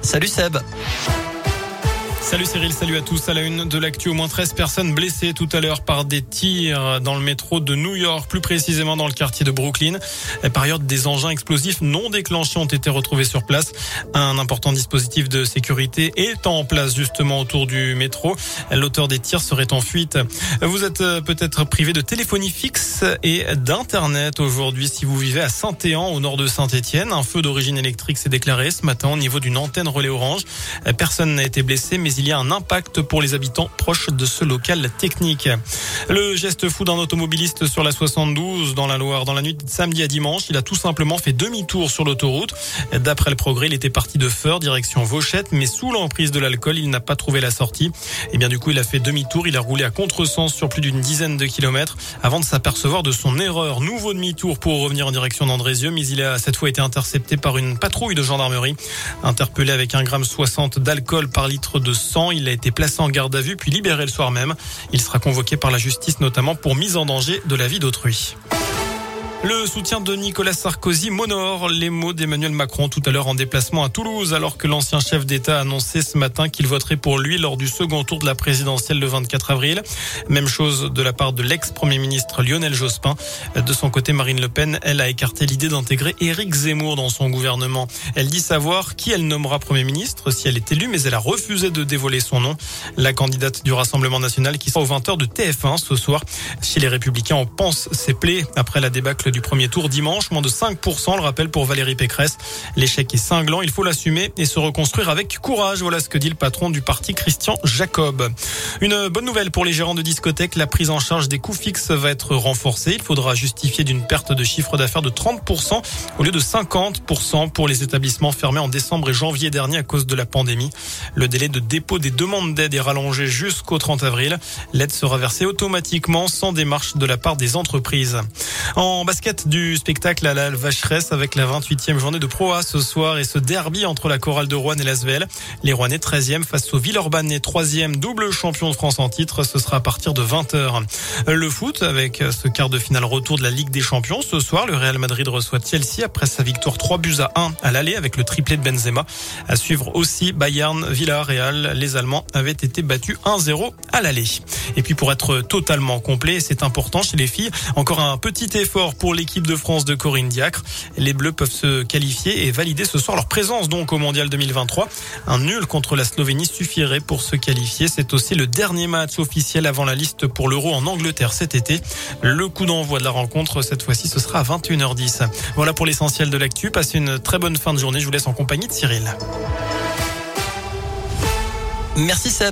Salut Seb. Salut Cyril, salut à tous. À la une de l'actu, au moins 13 personnes blessées tout à l'heure par des tirs dans le métro de New York, plus précisément dans le quartier de Brooklyn. Par ailleurs, des engins explosifs non déclenchés ont été retrouvés sur place. Un important dispositif de sécurité est en place justement autour du métro. L'auteur des tirs serait en fuite. Vous êtes peut-être privé de téléphonie fixe et d'internet aujourd'hui si vous vivez à Saint-Éan au nord de Saint-Étienne. Un feu d'origine électrique s'est déclaré ce matin au niveau d'une antenne relais orange. Personne n'a été blessé mais il y a un impact pour les habitants proches de ce local technique. Le geste fou d'un automobiliste sur la 72 dans la Loire dans la nuit de samedi à dimanche, il a tout simplement fait demi-tour sur l'autoroute. D'après le progrès, il était parti de Feur direction Vauchette, mais sous l'emprise de l'alcool, il n'a pas trouvé la sortie. Et bien du coup, il a fait demi-tour, il a roulé à contresens sur plus d'une dizaine de kilomètres avant de s'apercevoir de son erreur. Nouveau demi-tour pour revenir en direction d'Andrézieux, mais il a cette fois été intercepté par une patrouille de gendarmerie. Interpellé avec un gramme 60 d'alcool par litre de il a été placé en garde à vue puis libéré le soir même. Il sera convoqué par la justice notamment pour mise en danger de la vie d'autrui. Le soutien de Nicolas Sarkozy m'honore. Les mots d'Emmanuel Macron tout à l'heure en déplacement à Toulouse, alors que l'ancien chef d'État a annoncé ce matin qu'il voterait pour lui lors du second tour de la présidentielle le 24 avril. Même chose de la part de l'ex-premier ministre Lionel Jospin. De son côté, Marine Le Pen, elle a écarté l'idée d'intégrer Éric Zemmour dans son gouvernement. Elle dit savoir qui elle nommera premier ministre si elle est élue, mais elle a refusé de dévoiler son nom. La candidate du Rassemblement national qui sera aux 20h de TF1 ce soir. Chez les Républicains, on pense ses plaies après la débâcle du premier tour dimanche. Moins de 5%, le rappel pour Valérie Pécresse. L'échec est cinglant, il faut l'assumer et se reconstruire avec courage. Voilà ce que dit le patron du parti Christian Jacob. Une bonne nouvelle pour les gérants de discothèques, la prise en charge des coûts fixes va être renforcée. Il faudra justifier d'une perte de chiffre d'affaires de 30% au lieu de 50% pour les établissements fermés en décembre et janvier dernier à cause de la pandémie. Le délai de dépôt des demandes d'aide est rallongé jusqu'au 30 avril. L'aide sera versée automatiquement sans démarche de la part des entreprises. En basket du spectacle à la Vacheresse avec la 28e journée de Pro A ce soir et ce derby entre la chorale de Rouen et l'Asvel. Les Rouennais 13e face au Villeurbanne 3e double champion de France en titre. Ce sera à partir de 20h. Le foot avec ce quart de finale retour de la Ligue des Champions. Ce soir, le Real Madrid reçoit Chelsea après sa victoire 3 buts à 1 à l'aller avec le triplé de Benzema. À suivre aussi Bayern, Villarreal. Les Allemands avaient été battus 1-0 à l'aller. Et puis pour être totalement complet, c'est important chez les filles, encore un petit effort pour l'équipe de France de Corinne Diacre. Les Bleus peuvent se qualifier et valider ce soir leur présence donc au Mondial 2023. Un nul contre la Slovénie suffirait pour se qualifier. C'est aussi le dernier match officiel avant la liste pour l'Euro en Angleterre cet été. Le coup d'envoi de la rencontre, cette fois-ci, ce sera à 21h10. Voilà pour l'essentiel de l'actu. Passez une très bonne fin de journée. Je vous laisse en compagnie de Cyril. Merci Seb.